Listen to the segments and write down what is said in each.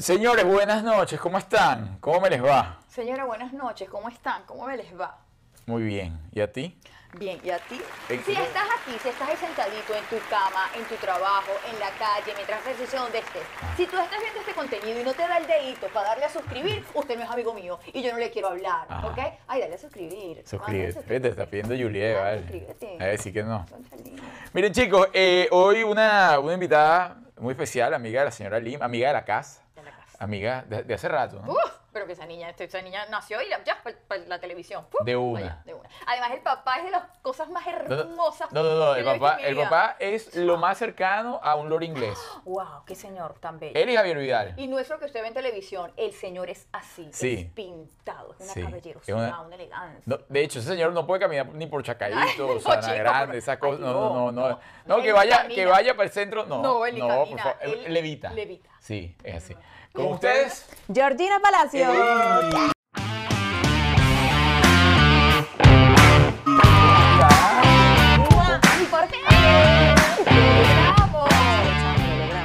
Señores, buenas noches, ¿cómo están? ¿Cómo me les va? Señora, buenas noches, ¿cómo están? ¿Cómo me les va? Muy bien, ¿y a ti? Bien, ¿y a ti? En- Si estás aquí, si estás ahí sentadito en tu cama, en tu trabajo, en la calle, mientras ejercicio donde estés, si tú estás viendo este contenido y no te da el dedito para darle a suscribir, usted no es amigo mío y yo no le quiero hablar, Ajá. ¿ok? Ay, dale a suscribir. Suscríbete, te está pidiendo Juliet, ¿vale? suscríbete. A decir que no. Miren chicos, eh, hoy una, una invitada muy especial, amiga de la señora Lim, amiga De la casa. Amiga de, de hace rato, ¿no? Uf, pero que esa niña, esa niña nació y la- ya para la televisión. Uf, De una. vaya, de una. Además, el papá es de las cosas más No, hermosas. no, no, no, el papá, el papá es lo más cercano a un loro inglés. Wow, qué señor tan bello. Él y Javier Vidal. Y no es lo que usted ve en televisión, el señor es así, Sí. es pintado, es una Sí, caballerosidad, una- una, elegancia. No, de hecho, ese señor no puede caminar ni por Chacaíto, Ay, Sabana no, chico, Grande, esas cosas. No, no, no, no, no. no. No, que vaya, camina. que vaya para el centro. No, No, él ni por favor. él levita. levita. Sí, es así. Con ustedes. Georgina Palacio. ¿Y por qué? ¡Bravo!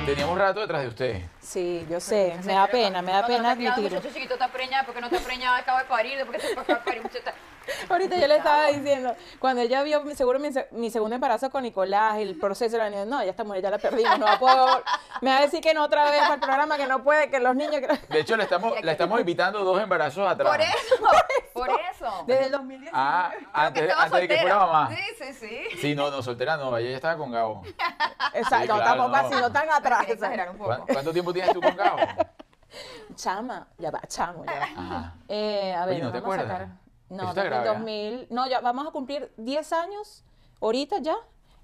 Teníamos un rato detrás de usted. Sí, yo sé, me da pena, me da No, pena no, no, admitirlo. muchacho chiquito está preñada, porque no está preñada, acaba de parir, porque se acaba de parir. Ahorita yo le estaba diciendo, cuando ella vio mi- seguro mi, se- mi segundo embarazo con Nicolás, el proceso, la niña, no, ya esta mujer ya la perdimos, no va a poder, me va a decir que no otra vez para el programa, que no puede, que los niños... que- De hecho, le estamos, le estamos invitando dos embarazos atrás. Por eso, por eso. Desde el 2010. Ah, antes, antes de que fuera mamá. Sí, sí, sí. Sí, no, no, soltera no, ella ya estaba con Gabo. Exacto, sí, claro, tampoco no. así, no tan atrás. Exagerar un ¿Cuán- poco. ¿Cuánto tiempo tienes tú con Gabo? Chama, ya va, chamo, ya va. Ajá. Eh, a ver, Oye, ¿no te vamos a acuerdas? sacar. No, desde el grave, ¿ah? 2000. No, ya vamos a cumplir 10 años, ahorita ya,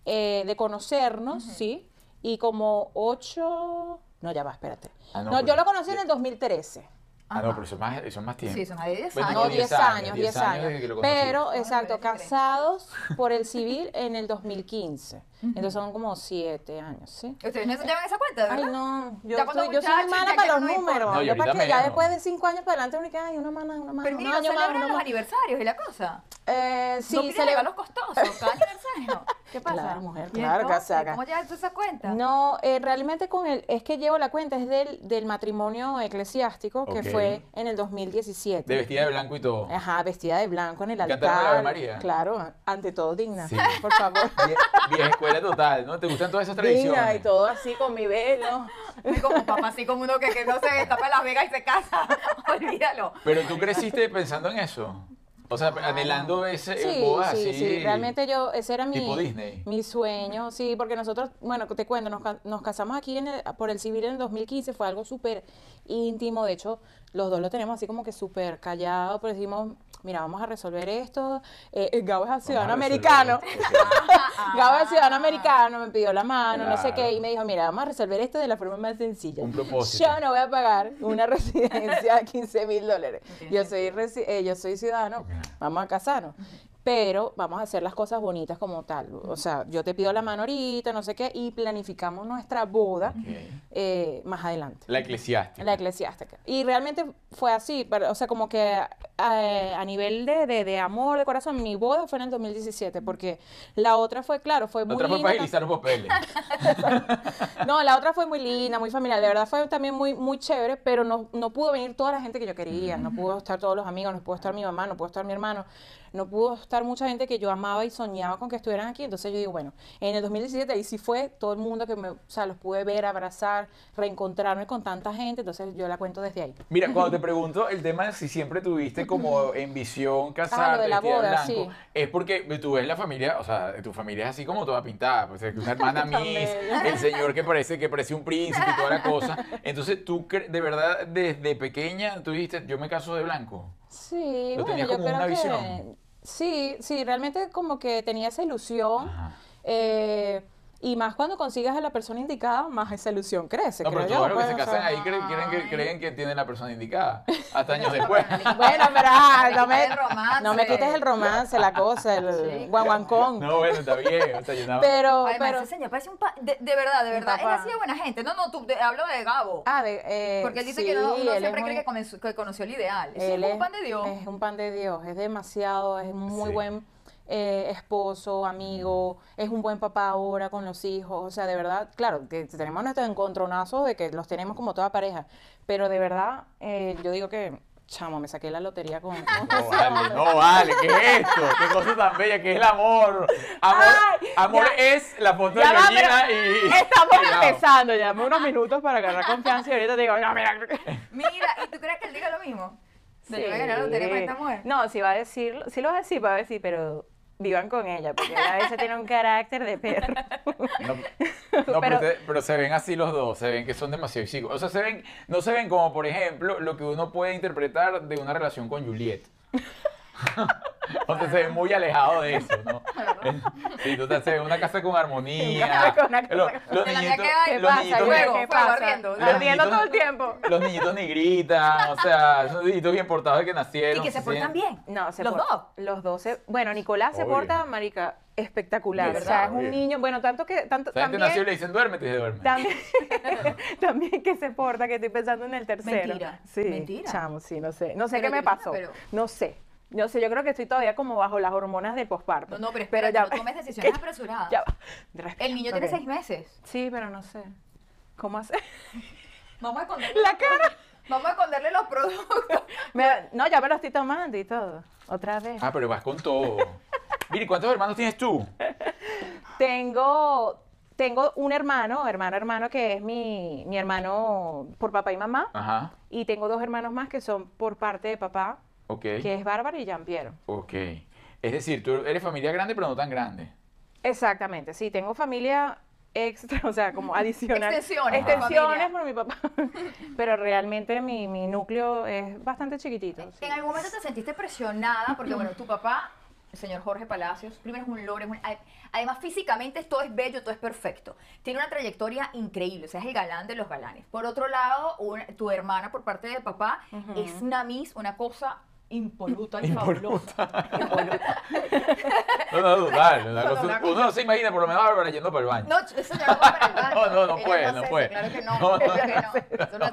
eh, de conocernos, sí. Y como 8. No, ya va, espérate. Ah, no, no, pero- yo lo conocí en el 2013. Ah, no, pero eso es más, es más tiempo. Sí, son más de 10 Bueno, años. No, diez 10 años, años, 10 diez años años. conocí. Pero, Ah, exacto, casados por el civil en el 2015. Entonces son como 7 años, ¿sí? ¿Ustedes no se llevan esa cuenta, de Ay, verdad? no, yo, soy, yo soy mala para los no números. No, yo para que ya después de 5 años para adelante uno que ay, una mana, una mana, Pero un mira, año más, celebran los más. aniversarios y la cosa. Eh, sí, no piden celebra- regalos costosos cada aniversario. ¿Qué pasa? Claro, mujer, ¿Y claro que haga. ¿Cómo llevas tú esa cuenta? No, eh, realmente con el, es que llevo la cuenta, es del, del matrimonio eclesiástico que Ok. fue en el 2017. De vestida de blanco y todo. Ajá, vestida de blanco en el altar. ¿Cantaron el Ave María? Claro, ante todo digna, Sí. por favor. Vie- Vieja escuela total, ¿no? ¿Te gustan todas esas tradiciones? Digna y todo así con mi velo. Y como papá, así como uno que, que no se destapa en Las Vegas y se casa. Olvídalo. Pero tú creciste pensando en eso. O sea, anhelando ese eh, Sí, sí, así. sí. Realmente yo, ese era mi, tipo Disney. mi sueño, sí, porque nosotros, bueno, te cuento, nos, nos casamos aquí en el- por el civil en el 2015, fue algo súper íntimo, de hecho, los dos lo tenemos así como que súper callado, pero decimos, mira, vamos a resolver esto. Eh, eh, Gabo es ciudadano americano. Gabo es ciudadano americano, me pidió la mano, no sé qué, y me dijo, mira, vamos a resolver esto de la forma más sencilla. Un propósito. Yo no voy a pagar una residencia de 15 mil dólares. Yo soy, eh, yo soy ciudadano, vamos a casarnos. Pero vamos a hacer las cosas bonitas como tal. O sea, yo te pido la mano ahorita, no sé qué, y planificamos nuestra boda eh, más adelante. La eclesiástica. La eclesiástica. Y realmente fue así, pero, o sea, como que eh, a nivel de, de, de amor, de corazón, mi boda fue en el 2017, porque la otra fue, claro, fue muy Otra fue para papeles. no, la otra fue muy linda, muy familiar. De verdad fue también muy, muy chévere, pero no, no pudo venir toda la gente que yo quería. No pudo estar todos los amigos, no pudo estar mi mamá, no pudo estar mi hermano, no pudo estar mucha gente que yo amaba y soñaba con que estuvieran aquí. Entonces yo digo, bueno, en el 2017 ahí sí fue todo el mundo que me, o sea, los pude ver, abrazar, reencontrarme con tanta gente. Entonces yo la cuento desde ahí. Mira, cuando te pregunto el tema de si siempre tuviste como en visión casarte, de la vestida de boda, blanco, sí. es porque tú ves la familia, o sea, tu familia es así como toda pintada, pues una hermana Miss, el señor que parece que parece un príncipe y toda la cosa. Entonces, tú de verdad desde pequeña tú dijiste, yo me caso de blanco. Sí, Lo bueno, tenías yo como creo una que visión. sí, sí, realmente como que tenía esa ilusión. Eh, y más cuando consigas a la persona indicada, más esa ilusión crece, No, creo pero todos los que se pues, o casan ahí creen, creen que, creen que tienen la persona indicada, hasta años después. Bueno, pero ah, no, me, quites el romance. no me quites el romance, la cosa, el Sí, guaguancón. No, bueno, está bien. O sea, yo nada- Pero, Además, pero, ese señor parece un pa de, de verdad, de verdad. Él ha sido buena gente. No, no, tú, te- hablo de Gabo. ah, de, eh, Porque él dice sí, que no, uno siempre cree muy- que, comenzó- que conoció el ideal. Es un pan de Dios. Es un pan de Dios, es demasiado, es muy Sí. buen eh, esposo, amigo, es un buen papá ahora con los hijos, o sea, de verdad, claro, que tenemos nuestros encontronazos de que los tenemos como toda pareja, pero de verdad, eh, yo digo que, chamo, me saqué la lotería con... No vale, no vale, ¿qué es esto? Qué cosa tan bella, que es el amor. Amor, Ay, amor ya. es la foto de va, Georgina pero y... Estamos empezando, ya unos minutos para agarrar confianza y ahorita te digo, no, mira, Mira, ¿y tú crees que él diga lo mismo? Se le va a ganar la lotería con esta mujer. No, si va a decir, si lo va a decir, va a decir, pero vivan con ella, porque ella a veces tiene un carácter de perro. No, no, pero, Pero- se, pero se ven así los dos, se ven que son demasiado chicos. O sea, se ven, no se ven como, por ejemplo, lo que uno puede interpretar de una relación con Juliet. o sea, se ven muy alejados de eso, ¿no? Sí, total, se ve una casa con armonía. Con una casa Los, niñitos, que hay. ¿Qué los pasa? niñitos Luego, ni- ¿Qué fue pasa? barriendo. los Ardiendo niñitos- todo el tiempo. Los niñitos ni gritan, o sea, son niñitos bien portados de que nacieron. Y que se portan bien. No, se Los por- dos. Los dos. se- bueno, Nicolás se porta, marica, espectacular. De o sea, es verdad, un niño, bueno, tanto que, tanto, también, nació y le dicen duérmete y duerme. también, también que se porta, que estoy pensando en el tercero. Mentira, Sí, mentira. chamo, sí, no sé. No sé Pero qué me pasó. pero- No sé. No sé, yo creo que estoy todavía como bajo las hormonas del posparto. No, no, pero, pero espérate, ya no tomes decisiones apresuradas. Ya va. Respira. El niño tiene seis meses. Sí, pero no sé. ¿Cómo hacer? Vamos a esconderle La los produ- Vamos a esconderle los productos. Me- no, ya me lo estoy tomando y todo. Otra vez. Ah, pero vas con todo. Miri, ¿cuántos hermanos tienes tú? Tengo, tengo un hermano, hermano, hermano, que es mi, mi hermano por papá y mamá. Ajá, Y tengo dos hermanos más que son por parte de papá, que es Bárbara y Jean-Pierre. Ok. Es decir, tú eres familia grande, pero no tan grande. Exactamente, sí, tengo familia extra, o sea, como adicional. Extensiones, Extensiones por mi papá. Pero realmente mi, mi núcleo es bastante chiquitito. sí. En algún momento te sentiste presionada porque, bueno, tu papá, el señor Jorge Palacios, primero es un loro, es un- a- además físicamente todo es bello, todo es perfecto. Tiene una trayectoria increíble, o sea, es el galán de los galanes. Por otro lado, un- tu hermana por parte de papá es una miss, una cosa impoluta y fabulosa. No, no, No, no, uno no se imagina por lo menos a Bárbara yendo para el baño. No, eso ya no va para el baño. No, no, no Ella puede, no puede. Claro que no, No, no, claro que no. Eso no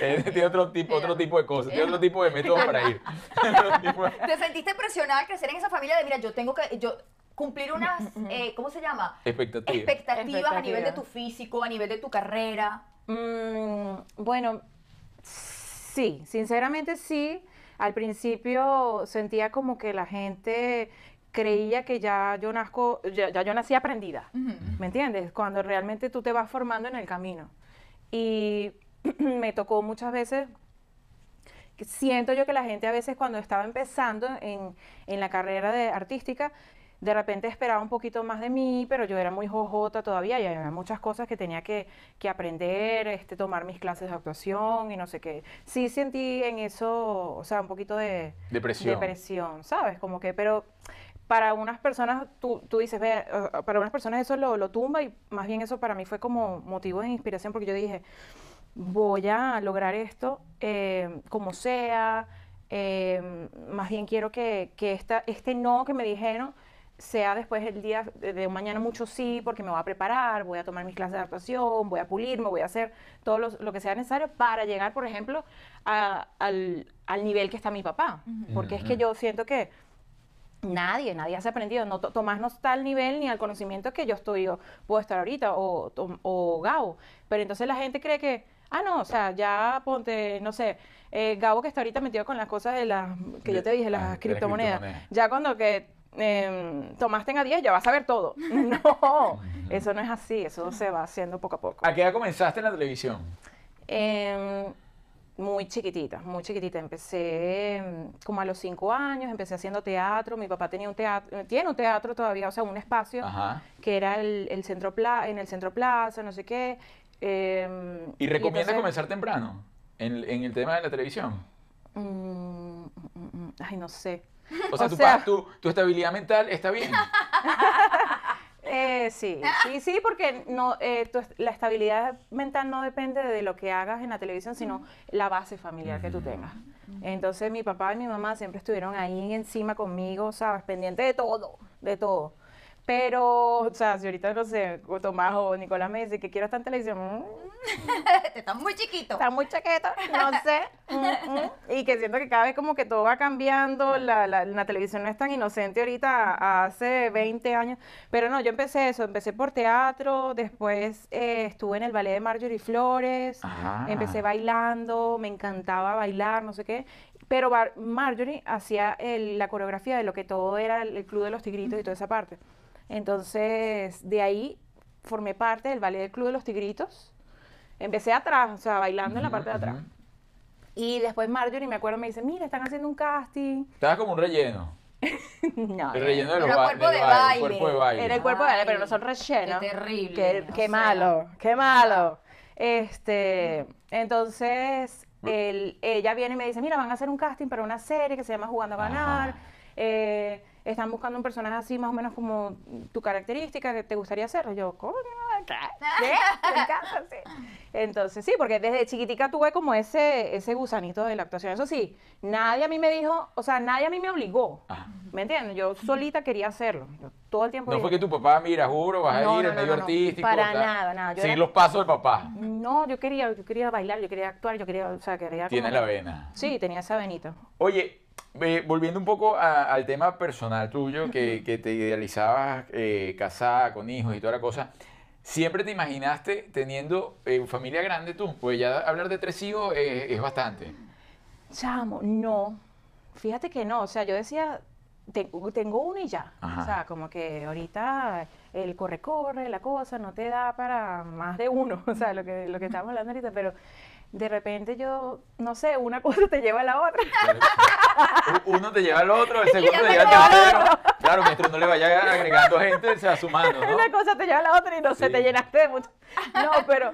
eh, tiene otro tipo, otro tipo de cosas, tiene otro tipo de métodos para ir. ¿Te sentiste presionada al crecer en esa familia de, mira, yo tengo que yo cumplir unas, eh, ¿cómo se llama? Expectativa. Expectativas a nivel de Expectativas. tu físico, a nivel de tu carrera. Mm, bueno, sí, sinceramente sí. Al principio sentía como que la gente creía que ya yo nazco, ya, ya yo nací aprendida. ¿Me entiendes? Cuando realmente tú te vas formando en el camino. Y me tocó muchas veces siento yo que la gente a veces cuando estaba empezando en, en la carrera de artística, de repente esperaba un poquito más de mí, pero yo era muy jojota todavía y había muchas cosas que tenía que, que aprender, este, tomar mis clases de actuación y no sé qué. Sí sentí en eso, o sea, un poquito de Depresión. depresión, ¿sabes? Como que, pero para unas personas, tú, tú dices, ve, eh, para unas personas eso lo, lo tumba y más bien eso para mí fue como motivo de inspiración porque yo dije, voy a lograr esto eh, como sea, eh, más bien quiero que, que esta, este no que me dijeron sea después el día de, mañana mucho sí, porque me voy a preparar, voy a tomar mis clases de actuación, voy a pulirme, voy a hacer todo lo, lo que sea necesario para llegar, por ejemplo, a- al, al nivel que está mi papá. Porque es que yo siento que nadie, nadie has aprendido. No, To- Tomás no está al nivel ni al conocimiento que yo estoy o puedo estar ahorita, o, o Gabo. Pero entonces la gente cree que, ah, no, o sea, ya ponte, no sé, eh, Gabo que está ahorita metido con las cosas de las, que yo te dije, Ah, las criptomonedas. criptomonedas. Ya cuando que eh, Tomás tenga 10 ya vas a ver todo. No, eso no es así, eso se va haciendo poco a poco. ¿A qué edad comenzaste en la televisión? Em, muy chiquitita, muy chiquitita. Empecé em, como a los cinco años, empecé haciendo teatro. Mi papá tenía un teatro, tiene un teatro todavía, o sea, un espacio Ajá. que era el, el centro pla- en el centro plaza, no sé qué. ¿Y recomiendas entonces- comenzar temprano en, en el tema de la televisión? Mm, mm, mm, ay, no sé. O sea, O tu, sea- pa- tu, tu estabilidad mental está bien. Eh, sí, sí, sí, porque no, eh, tu la estabilidad mental no depende de lo que hagas en la televisión, sino la base familiar que tú tengas. Entonces mi papá y mi mamá siempre estuvieron ahí encima conmigo, ¿sabes? Pendiente de todo, de todo. Pero, o sea, si ahorita, no sé, Tomás o Nicolás me dice que quiero estar en televisión, mm, Te estás muy chiquito. está muy chaqueto, no sé. mm, mm. Y que siento que cada vez como que todo va cambiando, la, la, la televisión no es tan inocente ahorita hace 20 años. Pero no, yo empecé eso, empecé por teatro, después eh, estuve en el ballet de Marjorie Flores, empecé bailando, me encantaba bailar, no sé qué. Pero Bar- Marjorie hacía el- la coreografía de lo que todo era el, el Club de los Tigritos y toda esa parte. Entonces, de ahí formé parte del ballet del Club de los Tigritos. Empecé atrás, o sea, bailando en la parte de atrás. Y después Marjorie, me acuerdo, me dice, mira, están haciendo un casting. Estabas como un relleno. no, El relleno de los Era cuerpo de baile, baile. cuerpo de baile. Era el cuerpo de baile, pero no son rellenos. qué terrible, Qué, o qué sea. malo, qué malo. Este, entonces, el- ella viene y me dice, mira, van a hacer un casting para una serie que se llama Jugando a Ganar. Ajá. eh, están buscando un personaje así más o menos como tu característica que te gustaría hacer. Yo, coño, ¿qué? Me encanta, sí. Entonces, sí, porque desde chiquitica tuve como ese, ese gusanito de la actuación. Eso sí, nadie a mí me dijo, o sea, nadie a mí me obligó. Ajá. ¿Me entiendes? Yo solita quería hacerlo. Yo todo el tiempo No dije, fue que tu papá, mira, juro, vas No, a ir al no, medio artístico. Para tal. nada, nada. Yo Seguir era- los pasos del papá. No, yo quería, yo quería bailar, yo quería actuar, yo quería, o sea, quería... Tienes como- la vena. Sí, tenía esa venita. Oye, eh, volviendo un poco a- al tema personal tuyo, que, que te idealizabas eh, casada, con hijos y toda la cosa, ¿siempre te imaginaste teniendo eh, familia grande tú? Pues ya hablar de tres hijos es bastante. Chamo, no. Fíjate que no, o sea, yo decía, te- tengo uno y ya. Ajá. O sea, como que ahorita el corre-corre, la cosa, no te da para más de uno, o sea, lo que, lo que estamos hablando ahorita, pero de repente yo, no sé, una cosa te lleva a la otra. Uno te lleva al otro, el segundo te lleva al tercero. Claro, mientras no le vaya agregando gente, se va sumando, ¿no? Una cosa te lleva a la otra y no sé, te llenaste de mucho. No, pero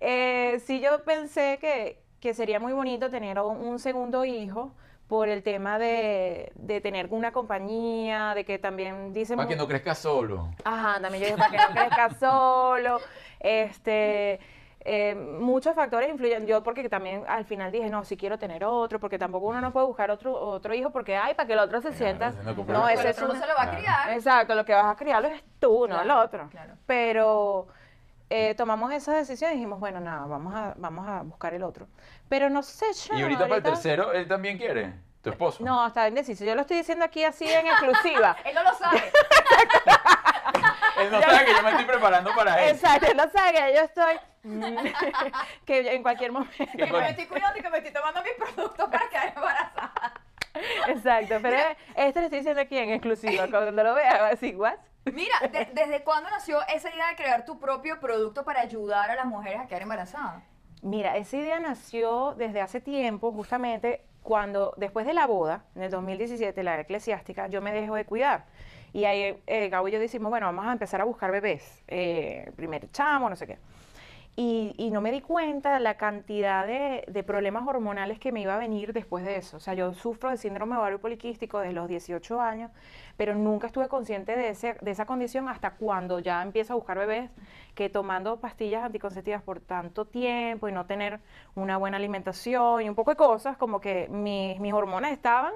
eh, sí yo pensé que, que sería muy bonito tener un, un segundo hijo por el tema de, de tener una compañía, de que también dicen... Para que no crezcas solo. Ajá, también yo dije, para que no crezca solo, este... eh, muchos factores influyen. Yo porque también al final dije, no, si quiero tener otro, porque tampoco uno no puede buscar otro, otro hijo porque, ay, para que el otro se sienta. no ese es otro no un- se lo va a Claro. criar. Exacto, lo que vas a criarlo es tú, no el otro. claro. Pero eh, tomamos esa decisión y dijimos, bueno, nada, vamos a, vamos a buscar el otro. Pero no sé, Y chamo, ahorita para el tercero, él también quiere, tu esposo. No, está indeciso. Yo lo estoy diciendo aquí así en exclusiva. Él no lo sabe. Él no sabe que yo me estoy preparando para él. Exacto, él no sabe que yo estoy... que en cualquier momento... que me estoy cuidando y que me estoy tomando mis productos para quedar embarazada. Exacto, pero esto lo estoy diciendo aquí en exclusiva. Cuando lo vea va a decir, ¿what? Mira, de- ¿desde cuándo nació esa idea de crear tu propio producto para ayudar a las mujeres a quedar embarazadas? Mira, esa idea nació desde hace tiempo, justamente cuando después de la boda, en el 2017, la eclesiástica, yo me dejo de cuidar. Y ahí eh, Gabo y yo decimos, bueno, vamos a empezar a buscar bebés. Eh, primer chamo, no sé qué. Y, y no me di cuenta la cantidad de, de problemas hormonales que me iba a venir después de eso. O sea, yo sufro de síndrome ovario poliquístico desde los 18 años, pero nunca estuve consciente de, ese, de esa condición hasta cuando ya empiezo a buscar bebés, que tomando pastillas anticonceptivas por tanto tiempo y no tener una buena alimentación y un poco de cosas, como que mis, mis hormonas estaban,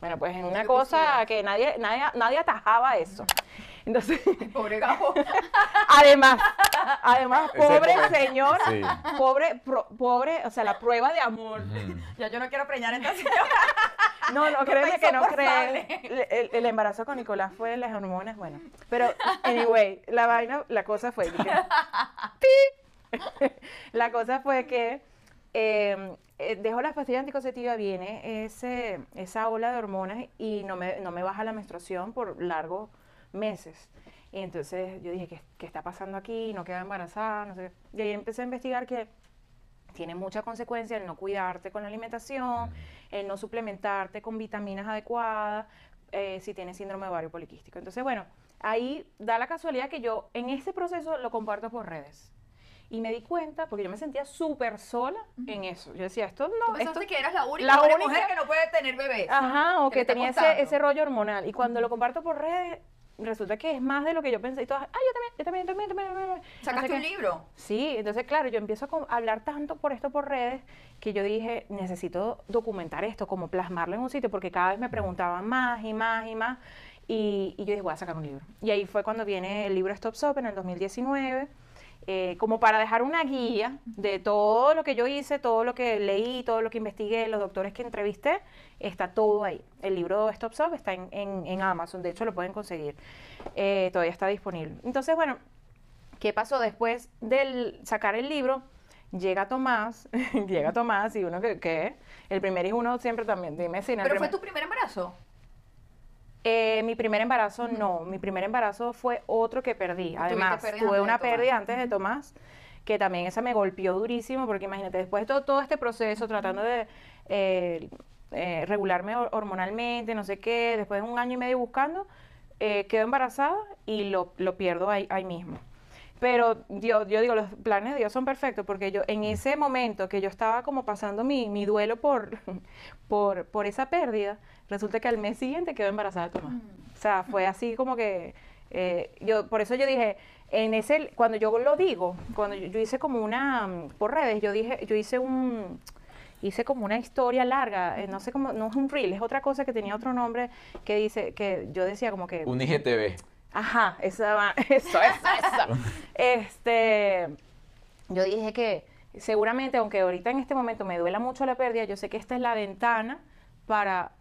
bueno, pues en una cosa que nadie, nadie, nadie atajaba eso. Entonces, Pobre Gabo. además, además, pobre señor, Sí. pobre, pro- pobre, o sea, la prueba de amor. Ya yo no quiero preñar esta señora. No, no, créeme que no creen. El, el embarazo con Nicolás fue las hormonas, bueno. Pero, anyway, la vaina, la cosa fue. La cosa fue que eh, eh, dejo las pastillas anticonceptivas, viene ese, esa ola de hormonas y no me, no me baja la menstruación por largos meses. Y entonces yo dije, ¿qué, qué está pasando aquí? No queda embarazada, no sé. Y ahí empecé a investigar que tiene mucha consecuencia el no cuidarte con la alimentación, el no suplementarte con vitaminas adecuadas, eh, si tienes síndrome ovario poliquístico. Entonces, bueno, ahí da la casualidad que yo en ese proceso lo comparto por redes. Y me di cuenta, porque yo me sentía súper sola en eso. Yo decía, esto no, esto, pensaste que eras la única, la única- mujer que no puede tener bebés. Ajá, o que que tenía ese, ese rollo hormonal. Y cuando lo comparto por redes, resulta que es más de lo que yo pensé. Y todas, ah, yo también, yo también, yo también, yo también, yo también". No sé Sacaste un libro. Sí, entonces claro, yo empiezo a hablar tanto por esto por redes que yo dije, necesito documentar esto, como plasmarlo en un sitio, porque cada vez me preguntaban más y más y más. Y, y yo dije, voy a sacar un libro. Y ahí fue cuando viene el libro Stop Stop en el 2019 eh, como para dejar una guía de todo lo que yo hice, todo lo que leí, todo lo que investigué, los doctores que entrevisté, está todo ahí. El libro Stop Stop está en, en, Amazon, de hecho lo pueden conseguir, eh, todavía está disponible. Entonces, bueno, ¿qué pasó después de sacar el libro? Llega Tomás, llega Tomás y uno que, ¿qué? El primer hijo uno siempre también, dime si... ¿Pero fue tu primer embarazo? Eh, mi primer embarazo no, mi primer embarazo fue otro que perdí. Además, tuve una pérdida antes de Tomás, que también esa me golpeó durísimo, porque imagínate, después de todo, todo este proceso, tratando de eh, eh, regularme hormonalmente, no sé qué, después de un año y medio buscando, quedo embarazada y lo, lo pierdo ahí, ahí mismo. Pero yo, yo digo, los planes de Dios son perfectos porque yo en ese momento que yo estaba como pasando mi, mi duelo por, por, por, esa pérdida, resulta que al mes siguiente quedó embarazada de Tomás. O sea, fue así como que, eh, yo, por eso yo dije, en ese, cuando yo lo digo, cuando yo, hice como una, por redes, yo dije, yo hice un, hice como una historia larga, eh, no sé cómo, no es un reel, es otra cosa que tenía otro nombre que dice, que yo decía como que... Un IGTV. Ajá, esa, eso, eso, eso. este, yo dije que seguramente, aunque ahorita en este momento me duela mucho la pérdida, yo sé que esta es la ventana para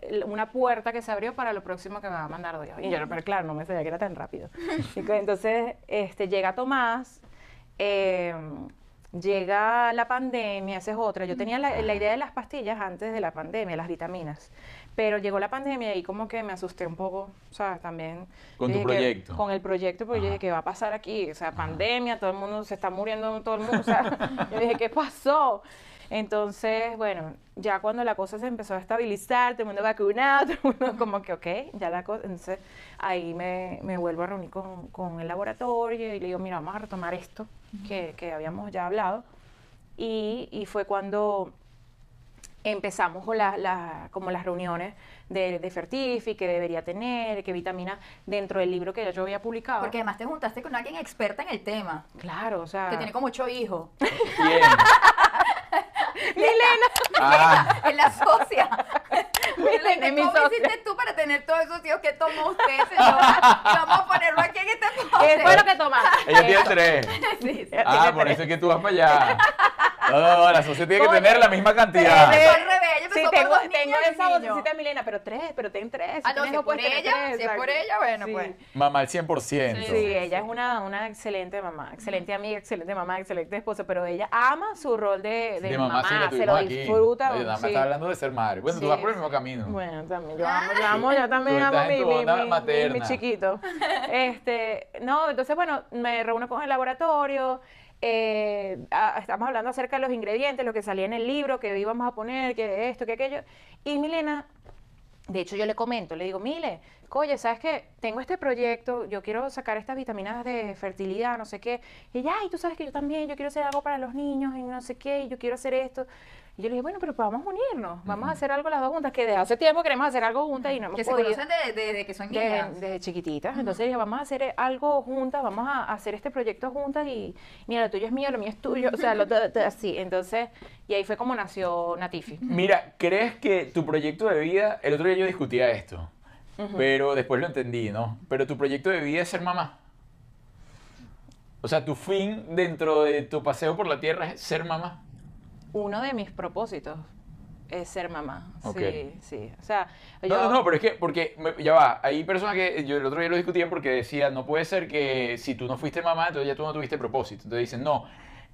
eh, una puerta que se abrió para lo próximo que me va a mandar Dios. Y yo, pero claro, no me sabía que era tan rápido. Entonces, este, llega Tomás, eh, llega la pandemia, esa es otra. Yo tenía la, la, idea de las pastillas antes de la pandemia, las vitaminas. Pero llegó la pandemia y como que me asusté un poco, sea, también. Con tu proyecto. con el proyecto, porque yo dije, ¿qué va a pasar aquí? O sea, pandemia, todo el mundo se está muriendo, todo el mundo, o sea, yo dije, ¿qué pasó? Entonces, bueno, ya cuando la cosa se empezó a estabilizar, todo el mundo vacunado, todo el mundo como que, ok, ya la cosa, entonces ahí me, me vuelvo a reunir con, con, el laboratorio y le digo, mira, vamos a retomar esto que, que habíamos ya hablado. Y, y fue cuando empezamos con la, como las reuniones de, de Fertifi, que debería tener, qué vitamina dentro del libro que yo había publicado. Porque además te juntaste con alguien experta en el tema. Claro, o sea... Que tiene como ocho hijos. ¿Quién? Milena. Ah. Es la socia. Milena, ¿cómo hiciste tú para tener todos esos hijos que tomó usted, señora? vamos a ponerlo aquí en este podcast. ¿Qué fue lo que tomaste? Ella tiene tres. Sí, sí. Ah, por eso es que tú vas para allá. No, no, la socia tiene que tener la misma cantidad. Pero son rebeldes, sí, tengo, tengo esa vocecita de Milena, pero tres, pero ten tres. Ah, no, si es por ella, si es por ella, bueno, pues. Mamá al 100%. Sí, sí ella es una, una excelente mamá, excelente amiga, excelente mamá, excelente esposa, pero ella ama su rol de, de, mamá, se lo disfruta. Oye, nada más está hablando de ser madre. Bueno, tú vas por el mismo camino. Bueno, también, yo amo, yo amo, yo también amo mi, mi, mi, mi chiquito. Este, no, entonces, bueno, me reúno con el laboratorio, eh, estamos hablando acerca de los ingredientes, lo que salía en el libro, que íbamos a poner, que esto, que aquello. Y Milena, de hecho yo le comento, le digo, Mile, oye, ¿sabes qué? Tengo este proyecto, yo quiero sacar estas vitaminas de fertilidad, no sé qué. Y ella, ay, tú sabes que yo también, yo quiero hacer algo para los niños y no sé qué, y yo quiero hacer esto. Y yo le dije, bueno, pero pues vamos a unirnos, vamos a hacer algo las dos juntas, que desde hace tiempo queremos hacer algo juntas y no hemos que podido. Que se conocen desde que son niñas. Desde, chiquititas. Entonces dije, vamos a hacer algo juntas, vamos a hacer este proyecto juntas y mira, lo tuyo es mío, lo mío es tuyo, o sea, lo, así. Entonces, y ahí fue como nació Natifi. Mira, ¿crees que tu proyecto de vida, el otro día yo discutía esto, pero después lo entendí, ¿no? Pero tu proyecto de vida es ser mamá. O sea, tu fin dentro de tu paseo por la tierra es ser mamá uno de mis propósitos es ser mamá. Sí, sí. O sea, yo... No, no, no, pero es que, porque, ya va, hay personas que, yo el otro día lo discutía porque decía, no puede ser que si tú no fuiste mamá, entonces ya tú no tuviste propósito. Entonces dicen, no,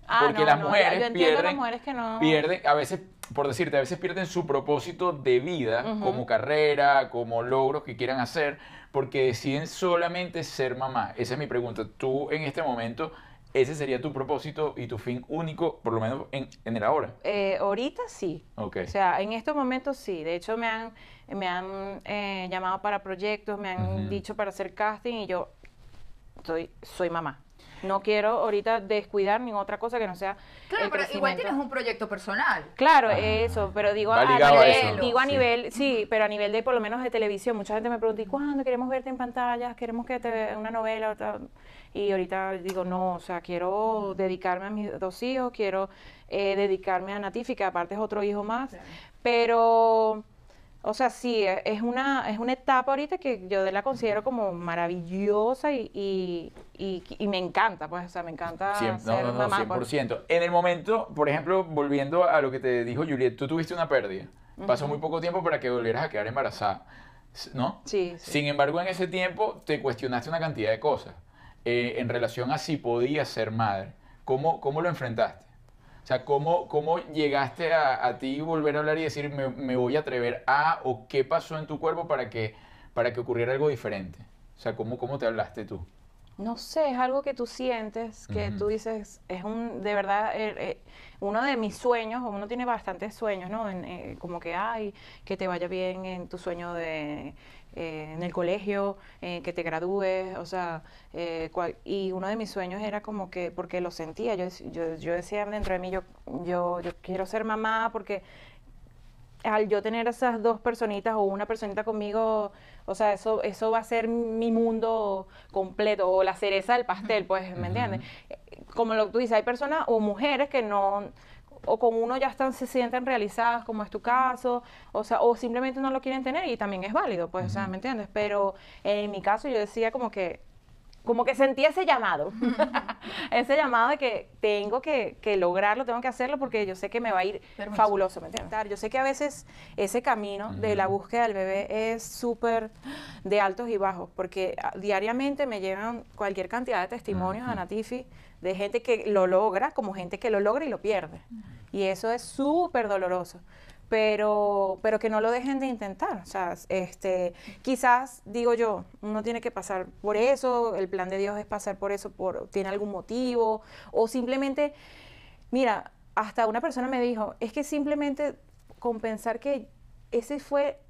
ah, porque las mujeres pierden, las mujeres que no... pierden, a veces, por decirte, a veces pierden su propósito de vida, como carrera, como logros que quieran hacer, porque deciden solamente ser mamá. Esa es mi pregunta. Tú en este momento ese sería tu propósito y tu fin único, por lo menos en, en el ahora. Eh, ahorita sí. Okay. O sea, en estos momentos sí. De hecho, me han, me han eh, llamado para proyectos, me han dicho para hacer casting y yo soy, soy mamá. No quiero ahorita descuidar ni otra cosa que no sea. Claro, pero igual tienes un proyecto personal. Claro, eso, pero digo a, nivel, digo a nivel, sí, pero a nivel de por lo menos de televisión. Mucha gente me pregunta, ¿y cuándo queremos verte en pantalla? ¿Queremos que te una novela? Otra? Y ahorita digo, no, o sea, quiero dedicarme a mis dos hijos, quiero eh, dedicarme a Natifi, que aparte es otro hijo más, pero O sea, sí, e- es una, es una etapa ahorita que yo la considero como maravillosa y, y, y- y me encanta, pues, o sea, me encanta Cien- no, ser no, no, mamá. pues. 100%. En el momento, por ejemplo, volviendo a lo que te dijo Juliet, tú tuviste una pérdida. Pasó muy poco tiempo para que volvieras a quedar embarazada, ¿no? Sí, sí. Sin embargo, en ese tiempo te cuestionaste una cantidad de cosas eh, en relación a si podías ser madre. ¿Cómo, cómo lo enfrentaste? O sea, ¿cómo, cómo llegaste a, a ti volver a hablar y decir, me, me voy a atrever a, o qué pasó en tu cuerpo para que, para que ocurriera algo diferente? O sea, ¿cómo, cómo te hablaste tú? No sé, es algo que tú sientes, que Ujú. tú dices, es un, de verdad, eh, eh, uno de mis sueños, uno tiene bastantes sueños, ¿no? En, eh, como que, ay, que te vaya bien en tu sueño de, eh, en el colegio, eh, que te gradúes, o sea, eh, cual- y uno de mis sueños era como que, porque lo sentía, yo, yo, yo decía dentro de mí, yo, yo, yo quiero ser mamá porque al yo tener esas dos personitas o una personita conmigo, o sea, eso, eso va a ser mi mundo completo, o la cereza del pastel, pues, ¿me entiendes? Eh, Como lo que tú dices, hay personas o mujeres que no, o con uno ya están, se sienten realizadas, como es tu caso, o sea, o simplemente no lo quieren tener y también es válido, pues, o sea, ¿me entiendes? Pero en mi caso yo decía como que, como que sentí ese llamado, ese llamado de que tengo que, que lograrlo, tengo que hacerlo porque yo sé que me va a ir fabuloso, ¿me entiendes? Yo sé que a veces ese camino de la búsqueda del bebé es súper de altos y bajos, porque ah, diariamente me llegan cualquier cantidad de testimonios a Natifi de gente que lo logra, como gente que lo logra y lo pierde. Y eso es súper doloroso. Pero, pero que no lo dejen de intentar. O sea, este, quizás, digo yo, uno tiene que pasar por eso, el plan de Dios es pasar por eso, por, tiene algún motivo, o simplemente Mira, hasta una persona me dijo, es que simplemente con pensar que ese fue,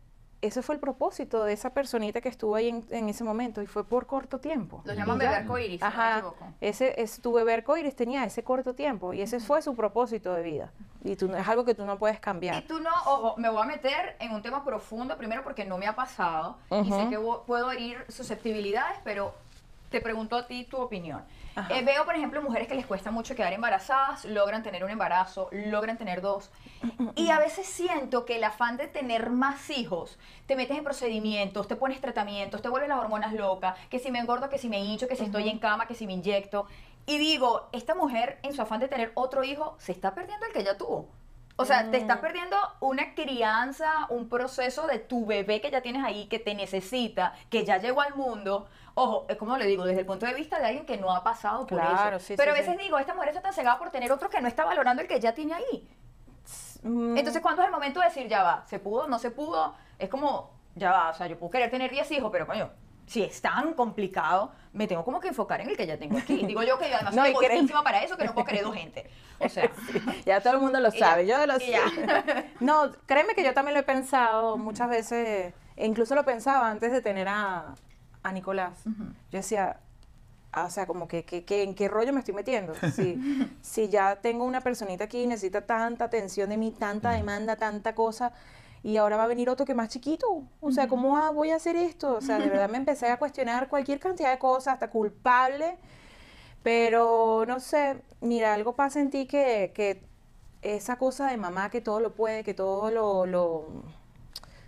ese fue el propósito de esa personita que estuvo ahí en, en ese momento y fue por corto tiempo. Lo llaman Y bebé arcoíris, si no me Ajá, equivoco. ese, es, tu bebé arcoíris tenía ese corto tiempo y ese fue su propósito de vida. Y tú, es algo que tú no puedes Y cambiar. tú no, ojo, me voy a meter en un tema profundo, primero porque no me ha pasado y sé que puedo herir susceptibilidades, pero te pregunto a ti tu opinión. Eh, veo, por ejemplo, mujeres que les cuesta mucho quedar embarazadas, logran tener un embarazo, logran tener dos. Y a veces siento que el afán de tener más hijos, te metes en procedimientos, te pones tratamientos, te vuelves las hormonas locas, que si me engordo, que si me hincho, que si estoy en cama, que si me inyecto. Y digo, esta mujer en su afán de tener otro hijo, se está perdiendo el que ya tuvo. O sea, te estás perdiendo una crianza, un proceso de tu bebé que ya tienes ahí, que te necesita, que ya llegó al mundo. Ojo, es como le digo, desde el punto de vista de alguien que no ha pasado por Claro, eso. sí, Pero sí, a veces sí. digo, esta mujer está tan cegada por tener otro que no está valorando el que ya tiene ahí. Mm, Entonces, ¿cuándo es el momento de decir, ya va, se pudo, no se pudo? Es como, ya va, o sea, yo puedo querer tener 10 hijos, pero coño, si es tan complicado, me tengo como que enfocar en el que ya tengo aquí. Digo yo que yo además No, soy egoísima para eso, que no puedo querer dos gente. O sea, ya todo el mundo lo Y ya, sabe, yo lo sé. No, créeme que yo también lo he pensado muchas veces, e incluso lo pensaba antes de tener a, a Nicolás. Yo decía, ah, o sea, como que, que- que en qué rollo me estoy metiendo. Si, si ya tengo una personita aquí y necesita tanta atención de mí, tanta demanda, tanta cosa, y ahora va a venir otro que más chiquito. O sea, ¿cómo ah, voy a hacer esto? O sea, de verdad me empecé a cuestionar cualquier cantidad de cosas, hasta culpable. Pero no sé, mira, algo pasa en ti que, que esa cosa de mamá que todo lo puede, que todo lo, lo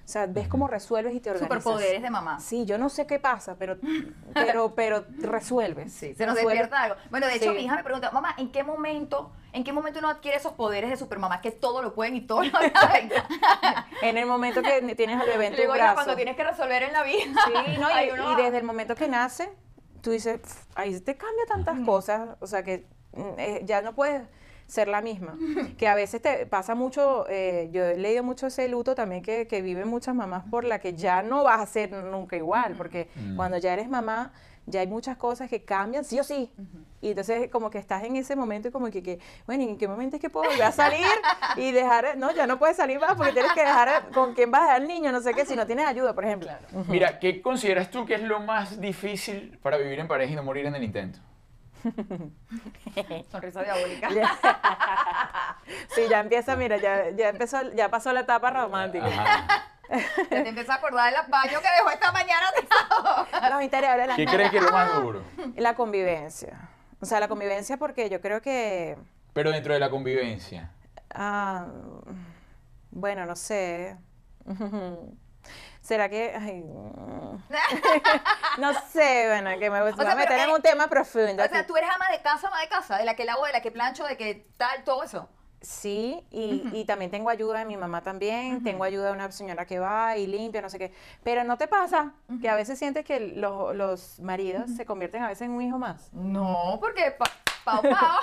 o sea, ves cómo resuelves y te organizas. superpoderes de mamá. Sí, yo no sé qué pasa, pero pero pero resuelves. Sí, se nos Resuelves. despierta algo. Bueno, de hecho, Sí. mi hija me pregunta, mamá, ¿en qué momento, en qué momento uno adquiere esos poderes de supermamá que todo lo pueden y todo lo saben? En el momento que tienes al bebé en tu digo, "Hija, brazo. cuando tienes que resolver en la vida. Sí, no, y, uno y desde el momento que nace, tú dices, "Pf, ahí te cambia tantas cosas, o sea que mm, eh, ya no puedes ser la misma. Que a veces te pasa mucho, eh, yo he leído mucho ese luto también que, que viven muchas mamás por la que ya no vas a ser nunca igual, porque Mm. cuando ya eres mamá, ya hay muchas cosas que cambian sí o sí. Y entonces como que estás en ese momento y como que, que, bueno, ¿y ¿en qué momento es que puedo volver a salir y dejar, no, ya no puedes salir más porque tienes que dejar, ¿con quién vas a dejar al niño? No sé qué, si no tienes ayuda, por ejemplo. Mira, ¿qué consideras tú que es lo más difícil para vivir en pareja y no morir en el intento? Sonrisa diabólica. Sí, ya empieza, mira, ya, ya empezó, ya pasó la etapa romántica. Ajá. Ya te empiezas a acordar del baño que dejó esta mañana. Los interiores de la, ¿Qué crees que es lo más duro? la convivencia. O sea, la convivencia porque yo creo que, Pero dentro de la convivencia. ah, bueno, no sé, ¿Será que.? ay, mm. no sé, bueno, que me voy sea, a meter pero, en un tema profundo. O sea, aquí. tú eres ama de casa, ama de casa, de la que lavo, de la que plancho, de que tal, todo eso. Sí, y, y también tengo ayuda de mi mamá también, tengo ayuda de una señora que va y limpia, no sé qué. Pero ¿no te pasa que a veces sientes que los, los maridos se convierten a veces en un hijo más? No, porque pa, pao, pao,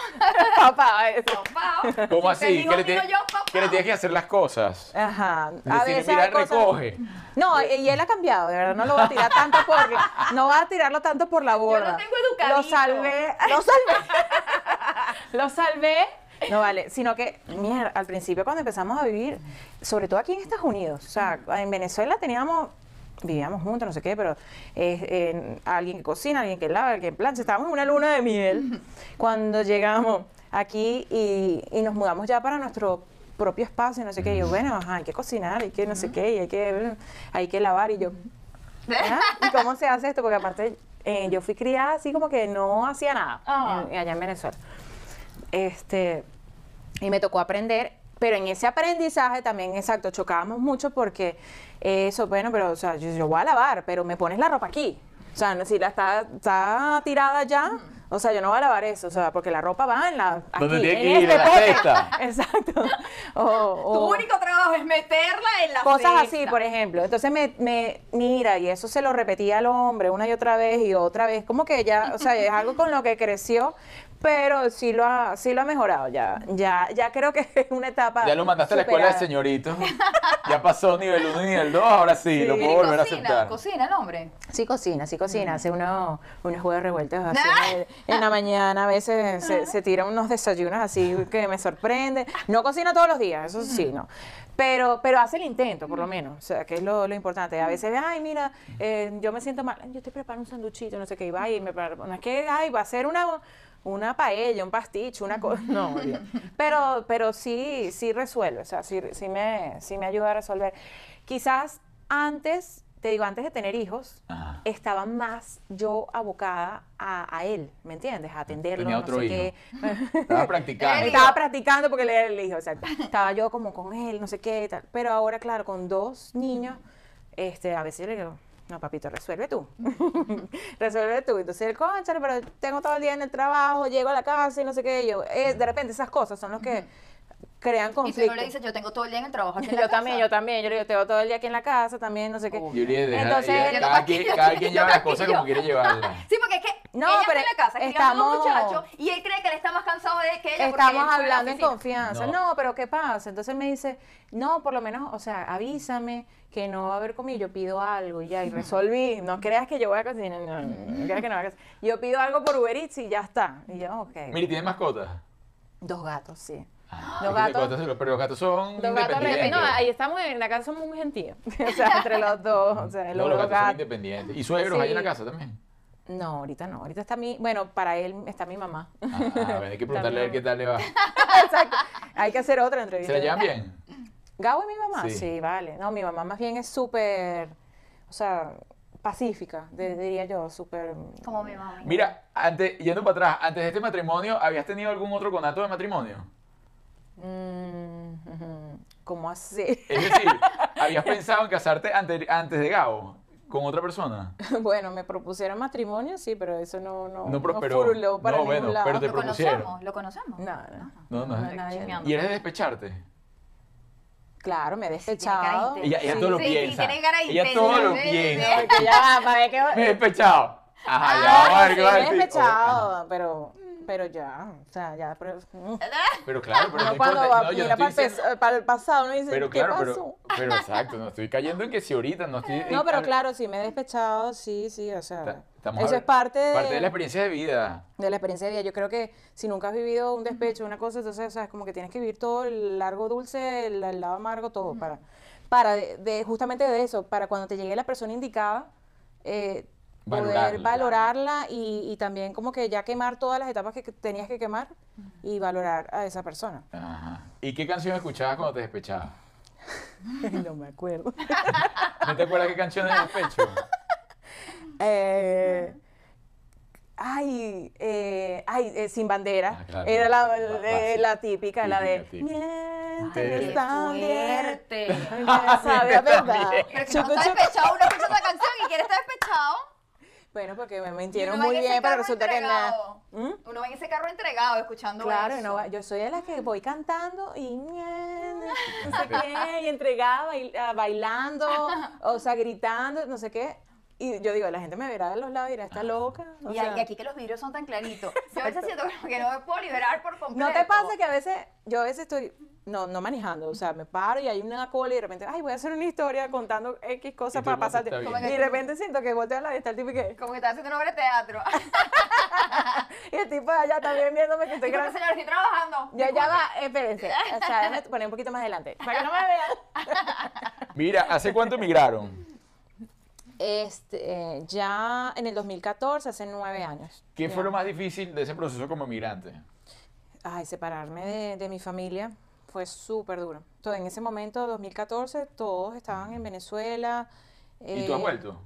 Papá, eso. pao, pao. ¿Cómo así? digo, ¿Que le, yo, pao, que le pao. tienes que hacer las cosas? Ajá. A Decirle, veces mira, hay cosas- recoge. No, y él ha cambiado, de verdad, no lo voy a tirar tanto por, no voy a tirarlo tanto por la borda. tengo Lo educadito. salvé, lo salvé. lo salvé. No vale, sino que, mira, al principio cuando empezamos a vivir, sobre todo aquí en Estados Unidos, o sea, en Venezuela teníamos, vivíamos juntos, no sé qué, pero eh, en- alguien que cocina, alguien que lava, alguien que plancha, estábamos en una luna de miel cuando llegamos aquí y, y nos mudamos ya para nuestro propio espacio, no sé qué, y yo, bueno, ajá, hay que cocinar, hay que no sé qué, y hay que, hay que lavar, y yo, Ajá, ¿Y cómo se hace esto? Porque aparte eh, yo fui criada así como que no hacía nada Ah. en- allá en Venezuela. Este, y me tocó aprender, pero en ese aprendizaje también, exacto, chocábamos mucho porque eso, bueno, pero o sea, yo, yo voy a lavar, pero me pones la ropa aquí. O sea, si la está, está tirada ya, o sea, yo no voy a lavar eso, o sea, porque la ropa va en la aquí, Donde tiene en que ir, este en la cesta. Exacto. O- Tu único trabajo es meterla en la Cosas así, cesta. por ejemplo. Entonces me, me mira, y eso se lo repetía al hombre una y otra vez y otra vez. Como que ya, o sea, es algo con lo que creció, pero sí lo ha, sí lo ha mejorado. Ya, ya, ya creo que es una etapa. Ya lo mandaste a la escuela de superada. señorito. Ya pasó nivel 1 y nivel 2, ahora sí, lo puedo volver a cocina, aceptar. cocina el hombre. Sí cocina, sí cocina, hace unos, unos huevos revueltos así Ah. en la mañana, a veces se, se tira unos desayunos así que me sorprende. No cocina todos los días, eso sí, no. Pero, pero hace el intento, por lo menos, o sea, que es lo, lo importante. A veces, ay, mira, eh, yo me siento mal, yo te preparo un sanduchito, no sé qué, y va y me preparo, no es que, ay, va a ser una, una paella, un pasticho, una cosa, no, pero, pero sí, sí resuelve, o sea, sí, sí, me, sí me ayuda a resolver. Quizás antes, te digo, antes de tener hijos, Ajá. estaba más yo abocada a, a él, ¿me entiendes? A atenderlo, Tenía no otro sé hijo. qué. Estaba practicando. Estaba practicando porque él era el hijo, exacto. Estaba yo como con él, no sé qué, tal. Pero ahora, claro, con dos niños, este, a veces yo le digo, no, papito, resuelve tú. resuelve tú. Entonces él, conchale, pero tengo todo el día en el trabajo, llego a la casa y no sé qué. Yo, eh, de repente esas cosas son los que crean Y conflicto. tú no le dices, yo tengo todo el día en el trabajo aquí en la yo también, yo también. Yo le digo, tengo todo el día aquí en la casa también, no sé qué. Obvio. Juliet, deja- Entonces- Yo cada, no quien, cada yo lleva las cosas como quiere llevarlas. Sí, porque es que No, ella pero está en la casa estamos- un muchacho y él cree que él está más cansado de que ella él Estamos hablando en confianza. No. No. pero ¿qué pasa? Entonces me dice, no, por lo menos, o sea, avísame que no va a haber comida. Yo pido algo y ya, y resolví. No creas que yo voy a cocinar. No, no, no creas que no voy a cocinar. Yo pido algo por Uber Eats y ya está. Y yo, ok. Mire, ¿tienes mascotas? Dos gatos, sí. Ah, Los gatos- pero los gatos son Dos gatos independientes. No, ahí estamos en la casa, somos muy gentíos. o sea, entre los dos. O sea, No, los, los gatos son independientes. ¿Y suegros hay en la Sí. casa también? No, ahorita no. Ahorita está mi, bueno, para él está mi mamá. Ah, a ver, hay que preguntarle a él qué tal le va. Exacto. Hay que hacer otra entrevista. ¿Se la llevan bien? ¿Gabo y mi mamá? Sí. Sí. vale. No, mi mamá más bien es súper, o sea, pacífica, de- diría yo, súper... Como mi mamá. Mira, antes, yendo para atrás, antes de este matrimonio, ¿habías tenido algún otro conato de matrimonio? Mm, ¿Cómo así? Es decir, ¿habías pensado en casarte ante- antes de Gabo con otra persona? bueno, me propusieron matrimonio, sí, pero eso no, no, No prosperó. furuló para No, ningún bueno, lado. pero te ¿Lo propusieron. conocemos? ¿Lo conocemos? No, no. No, no, No, nadie-. ¿Y eres de despecharte? Claro, me he despechado. de Ella, ella Sí, todo lo sí, sí, piensa. de ella todo lo sí, sí, piensa. sí. Ya, para ver qué... Me he despechado. Ajá, ya, Ah, vamos a ver sí, qué va a me he despechado, pero, pero ya, o sea, ya, pero... mm. Pero claro, pero no Uno cuando importa. va, No, yo no mira para, estoy el diciendo- pes- para el pasado, uno dice, Pero ¿qué claro, pasó? pero, pero exacto, no estoy cayendo en que si ahorita no estoy... No, pero claro, sí me he despechado, sí, sí, o sea, estamos eso es parte de, Parte de la experiencia de vida. de la experiencia de vida. Yo creo que si nunca has vivido un despecho, una cosa, entonces, o sea, es como que tienes que vivir todo el largo dulce, el, el lado amargo, todo, para, para de, de- justamente de eso, para cuando te llegue la persona indicada, eh, poder Valorarla. y, y también como que ya quemar todas las etapas que tenías que quemar y valorar a esa persona. Ajá. ¿Y qué canción escuchabas cuando te despechabas? no me acuerdo. ¿No te acuerdas qué canción de despecho? Eh, ay, eh, ay, eh, sin bandera. Ah, claro. Era la, básica. la típica, la de están bien. fuerte. Ya sabe, a verdad. Pero que no está despechado, uno escucha esa canción y quiere estar despechado. Bueno, porque me mintieron muy bien, pero resulta que nada. entregado. ¿Mm? Uno va en ese carro entregado escuchando Claro, eso. no, yo soy de las que voy cantando y no sé qué, y entregada, ah, bailando, o sea, gritando, no sé qué. Y yo digo, la gente me verá de los lados y dirá, está loca. o Y, sea, y aquí que los vidrios son tan claritos. Yo a veces siento como que no me puedo liberar por completo. ¿No te pasa que a veces, yo a veces estoy, no, no manejando, o sea, me paro y hay una cola y de repente, ay, voy a hacer una historia contando X cosas para el mundo pasar. está Y de repente siento que volteo a la vista el tipo y que, Como que estás haciendo una obra de teatro. y el tipo de allá también viéndome que estoy grabando. señor, estoy trabajando. Ya, ya va, espérense. O sea, déjame poner un poquito más adelante. Para que no me vean. Mira, ¿hace cuánto emigraron? Este, eh, ya en el 2014, hace nueve años. ¿Qué Ya. fue lo más difícil de ese proceso como emigrante? Ay, separarme de, de mi familia fue súper duro. Todo, en ese momento, 2014, todos estaban en Venezuela. ¿Y tú has eh, vuelto?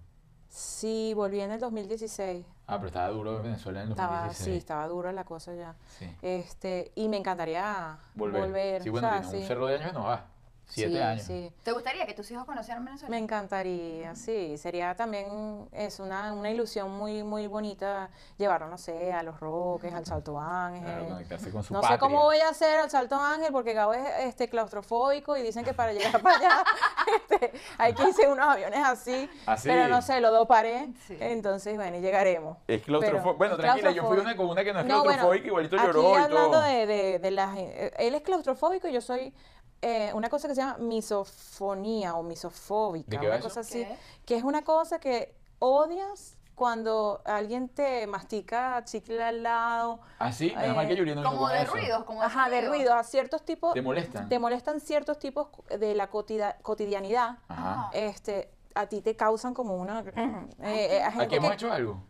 Sí, volví en el 2016. Ah, pero estaba duro en Venezuela en el Estaba, 2016. sí, estaba dura la cosa ya. Sí. Este, y me encantaría Volver. volver. Sí, o bueno, sea, tienes un cerro de años no va. Siete Sí, años. sí. ¿Te gustaría que tus hijos conocieran Venezuela? Me encantaría, sí. Sería también, es una, una ilusión muy, muy bonita llevarlo, no sé, a Los Roques, al Salto Ángel. Claro, conectarse con su no patria. sé cómo voy a hacer al Salto Ángel porque Gabo es este, claustrofóbico y dicen que para llegar para allá este, hay que irse unos aviones así. ¿Así? Pero no sé, lo doparé. Sí. Entonces, bueno, y llegaremos. Es claustrofóbico. Pero Bueno, es tranquila, yo fui una con una que no es No, bueno, claustrofóbica, igualito Aquí lloró y hablando todo. de, de, de las... eh, Él es claustrofóbico y yo soy eh, una cosa que se llama misofonía o misofóbica. ¿De qué va una cosa así. ¿Qué? Que es una cosa que odias cuando alguien te mastica chicle al lado. Ah, sí, menos mal eh, que Yuri no Como de eso. ruidos, como de Ajá, de ruidos. ruido, a ciertos tipos... ¿Te molestan? Te molestan ciertos tipos de la cotida- cotidianidad. Ajá. Este, a ti te causan como una... eh, eh, a ¿Aquí hemos que- hecho algo?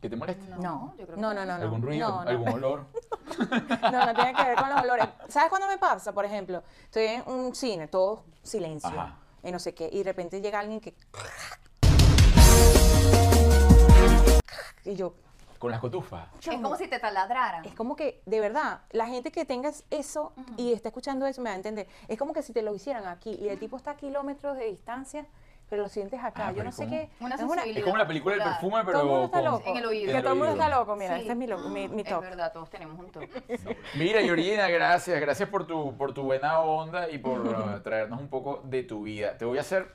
¿Que te moleste? No, yo creo que no, no, no, no. ¿Algún ruido? No, no. ¿Algún olor? No, no tiene que ver con los olores. ¿Sabes cuándo me pasa? Por ejemplo, estoy en un cine, todo silencio, Ajá. y no sé qué, y de repente llega alguien que... Y yo, Con las cotufas. Es como si te taladraran. es como que, de verdad, la gente que tenga eso y está escuchando eso me va a entender. Es como que si te lo hicieran aquí, y el tipo está a kilómetros de distancia, pero lo sientes acá. Ah, Yo no sé qué. Una es una-. Es como la película del perfume, pero todo el mundo está loco. En el oído. Que todo el mundo está loco, mira, Sí. este es mi, mi Es top. verdad, todos tenemos un toque. Mira, Yorina, gracias. Gracias por tu, por tu buena onda y por uh, traernos un poco de tu vida. Te voy a hacer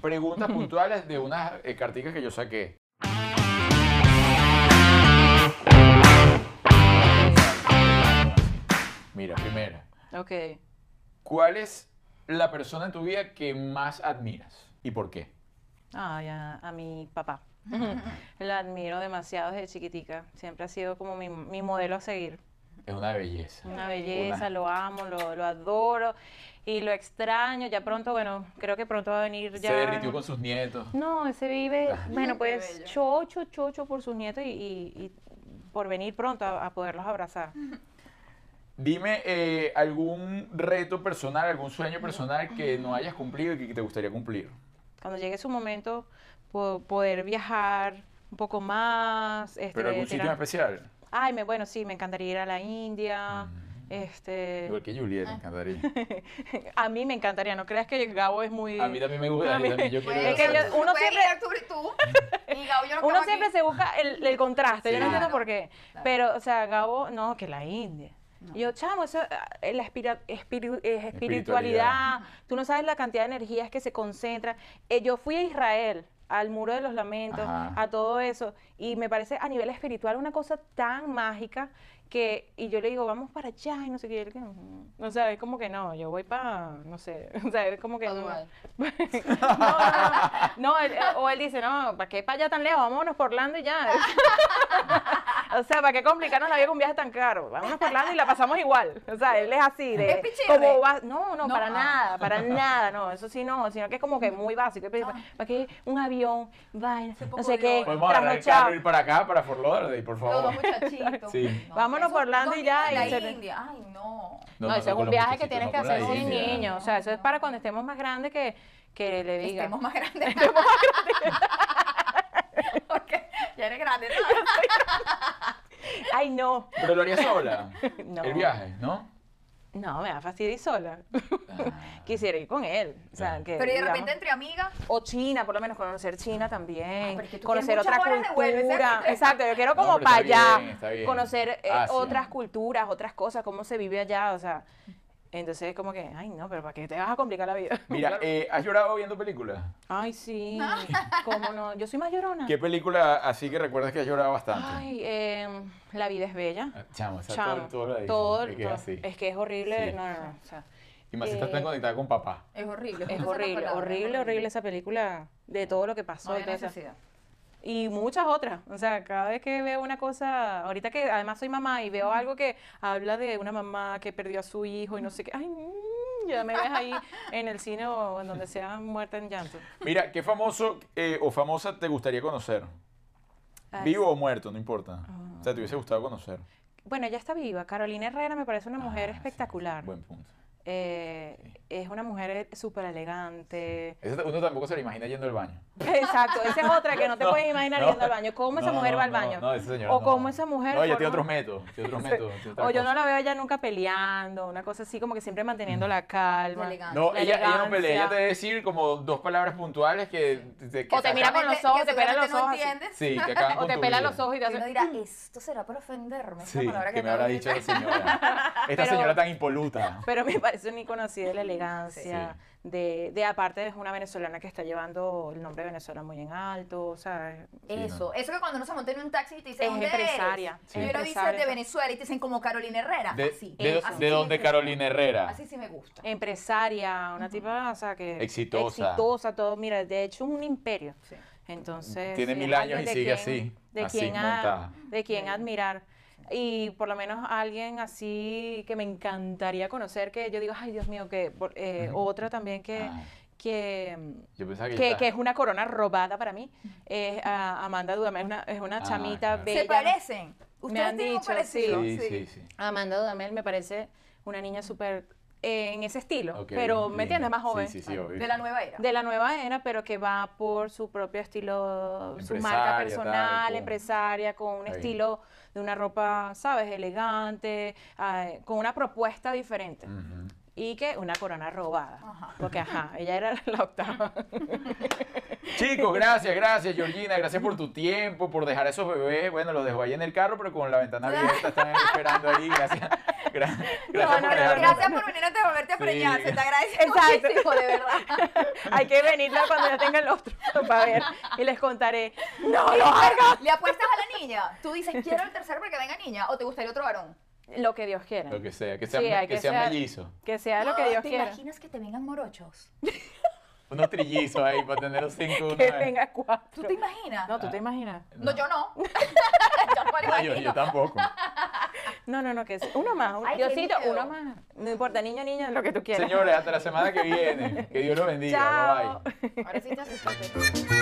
preguntas puntuales de unas eh, carticas que yo saqué. Mira, primera. Ok. ¿Cuál es la persona en tu vida que más admiras? ¿Y por qué? Ay, a, a mi papá. Lo admiro demasiado desde chiquitica. Siempre ha sido como mi, mi modelo a seguir. Es una belleza. Una belleza, Una- lo amo, lo, lo adoro y lo extraño. Ya pronto, bueno, creo que pronto va a venir ya. Se derritió con sus nietos. No, ese vive, bueno, Qué pues chocho, chocho por sus nietos y, y- y por venir pronto a, a poderlos abrazar. Dime eh, algún reto personal, algún sueño personal que no hayas cumplido y que te gustaría cumplir. Cuando llegue su momento, po- poder viajar un poco más. Este, Pero algún sitio en especial. Ay, me, bueno, sí, me encantaría ir a la India. Este, Igual que Juliet, me encantaría. a mí me encantaría, no creas que Gabo es muy... A mí también me gusta. A mí- también yo quiero Es que yo- uno siempre- ir tú y tú. Y Gabo, yo no Uno siempre aquí. se busca el, el contraste, yo no entiendo por qué. claro. Pero, o sea, Gabo, no, que la India. Y Yo, chamo, eso, ah, eh, la espira- espiritu- eh, espiritualidad, Espiritualidad. tú no sabes la cantidad de energías que se concentran. Eh, yo fui a Israel, al Muro de los Lamentos, Ajá. a todo eso, y me parece a nivel espiritual una cosa tan mágica que, y yo le digo, vamos para allá, y no sé qué, y él que, "Mm". o sea, es como que no, yo voy para, no sé, o sea, es como que... No, no, no, no, no, él- eh, o él dice, no, ¿para qué para allá tan lejos? Vámonos por Orlando y ya. o sea, ¿para qué complicarnos la vida con un viaje tan caro? Vámonos por Orlando y la pasamos igual. O sea, él es así, de... ¿Es como va- no, no, No, para ah. nada, para nada, no, eso sí no, sino que es como que muy básico. ¿Para ¿para qué un avión, vaina, no sé qué. Podemos agarrar el carro y ir para acá, para Fort Lauderdale, por Los favor. muchachitos. Sí. Vámonos por Orlando y ya, y India. Ay, no. No, no, es un viaje que tienes que hacer sin niños. O sea, eso es para cuando estemos más grandes que, que le diga. Estemos más grandes. Porque ya eres grande, ¿sabes? Ay, no. Pero lo haría sola. No. El viaje, ¿no? No, me da fastidio ir sola. Quisiera ir con él. O sea, Claro. que, Pero y de digamos- repente entre amigas, O China, por lo menos conocer China también. pero es que tú conocer otra vuelo, cultura. exacto. Exacto, yo quiero como para está allá. bien, está bien. Conocer eh, Ah, sí. otras culturas, otras cosas, cómo se vive allá. O sea, entonces como que, ay, no, pero ¿para qué te vas a complicar la vida? Mira, eh, ¿has llorado viendo películas? Ay, sí. ¿Cómo no? Yo soy más llorona. ¿Qué película así que recuerdas que has llorado bastante? Ay, em, La vida es bella. Ah, Chamo, Chamo, todo, todo todo, que todo. así. Es que es horrible. Sí. No, no, no. o sea, Y más si estás tan eh, conectada con papá. es horrible. es horrible, horrible, horrible esa película de todo lo que pasó. No eso. necesidad. Y muchas otras. O sea, cada vez que veo una cosa, ahorita que además soy mamá y veo algo que habla de una mamá que perdió a su hijo y no sé qué, ay, mm, ya me ves ahí en el cine o en donde sea muerta en llanto. Mira, ¿qué famoso eh, o famosa te gustaría conocer? Ay, Vivo o muerto, no importa. O sea, te hubiese gustado conocer. Bueno, ella está viva. Carolina Herrera me parece una mujer Ah, sí, espectacular. Buen punto. Eh, es una mujer súper elegante. Eso uno tampoco se lo imagina yendo al baño. Exacto, esa es otra que no te No, puedes imaginar no. yendo al baño. ¿Cómo esa mujer no, va al baño? No, esa señora o no. cómo esa mujer. No, ella tiene otros métodos. Tiene otros métodos. tiene otra O yo no la veo ella nunca peleando, una cosa así como que siempre manteniendo la calma. La. No, la ella, ella no pelea. Ella te debe decir como dos palabras puntuales que... te- que O te mira con los Que- ojos, que te pela los ojos entiendes. Sí, que acaban O te pela vida. los ojos y te Y hace... uno dirá, esto será para ofenderme. esa Sí, palabra que me habrá dicho la señora. Esta señora tan impoluta. Pero me parece un icono así de la elegancia, Sí. de, de aparte es una venezolana que está llevando el nombre de Venezuela muy en alto, o sea, Sí, Eso, eso que cuando uno se monta en un taxi y te dicen, Es ¿dónde empresaria, eres? Sí. Y uno dice empresaria. de Venezuela y te dicen como Carolina Herrera. ¿De, así. de. Así dónde Carolina Herrera? Así sí me gusta. empresaria, una tipa, o sea, que Exitosa. exitosa, todo, mira, de hecho un imperio. Sí. Entonces, Tiene sí, mil es años y sigue así, de así, quien, a- montada. de quien admirar. Y por lo menos alguien así que me encantaría conocer, que yo digo, ay Dios mío, que por- eh, otra también que, Ah. que, Yo pensaba que, que, es una corona robada para mí, es a Amanda Dudamel, es una, es una Ah, chamita claro. bella. ¿Se parecen? ¿Ustedes han tienen un dicho, parecido? Sí, sí, sí. Amanda Dudamel me parece una niña súper eh, en ese estilo, Ok, pero me entiendes, más joven. Sí, sí, sí, obvio. De la nueva era. De la nueva era, pero que va por su propio estilo, su marca personal, tal, empresaria, con un estilo de una ropa, ¿sabes? Elegante, ah, con una propuesta diferente. Y que una corona robada. Ajá. Porque, ajá, ella era la octava. Chicos, gracias, gracias, Georgina. Gracias por tu tiempo, por dejar a esos bebés. Bueno, los dejo ahí en el carro, pero con la ventana abierta. Están esperando ahí. Gracias. Gra- gracias No, por no, no, dejarnos- Gracias por venir antes de volverte a Sí. preñar. Se te agradece Exacto. muchísimo, de verdad. Hay que venirla cuando ya tenga el otro para ver. Y les contaré. ¡No lo hagas! ¿Le apuestas a la niña? Tú dices, quiero el tercero porque venga niña. ¿O te gustaría otro varón? Lo que Dios quiera. Lo que sea, que sea, Sí, que que sea ser- mellizo. Que sea lo que Dios ¿Te quiera. imaginas que te vengan morochos? Unos trillizos ahí para tener los cinco. Que cuatro. ¿Tú te imaginas? No, tú te imaginas. No, yo no. yo no me lo No, yo, imagino. yo tampoco. No, no, no, que es uno más. un- Ay, Diosito, uno más. No importa, niño, niña, lo que tú quieras. Señores, hasta la semana que viene. Que Dios los bendiga. Chao. Bye bye. Ahora sí te asustaste.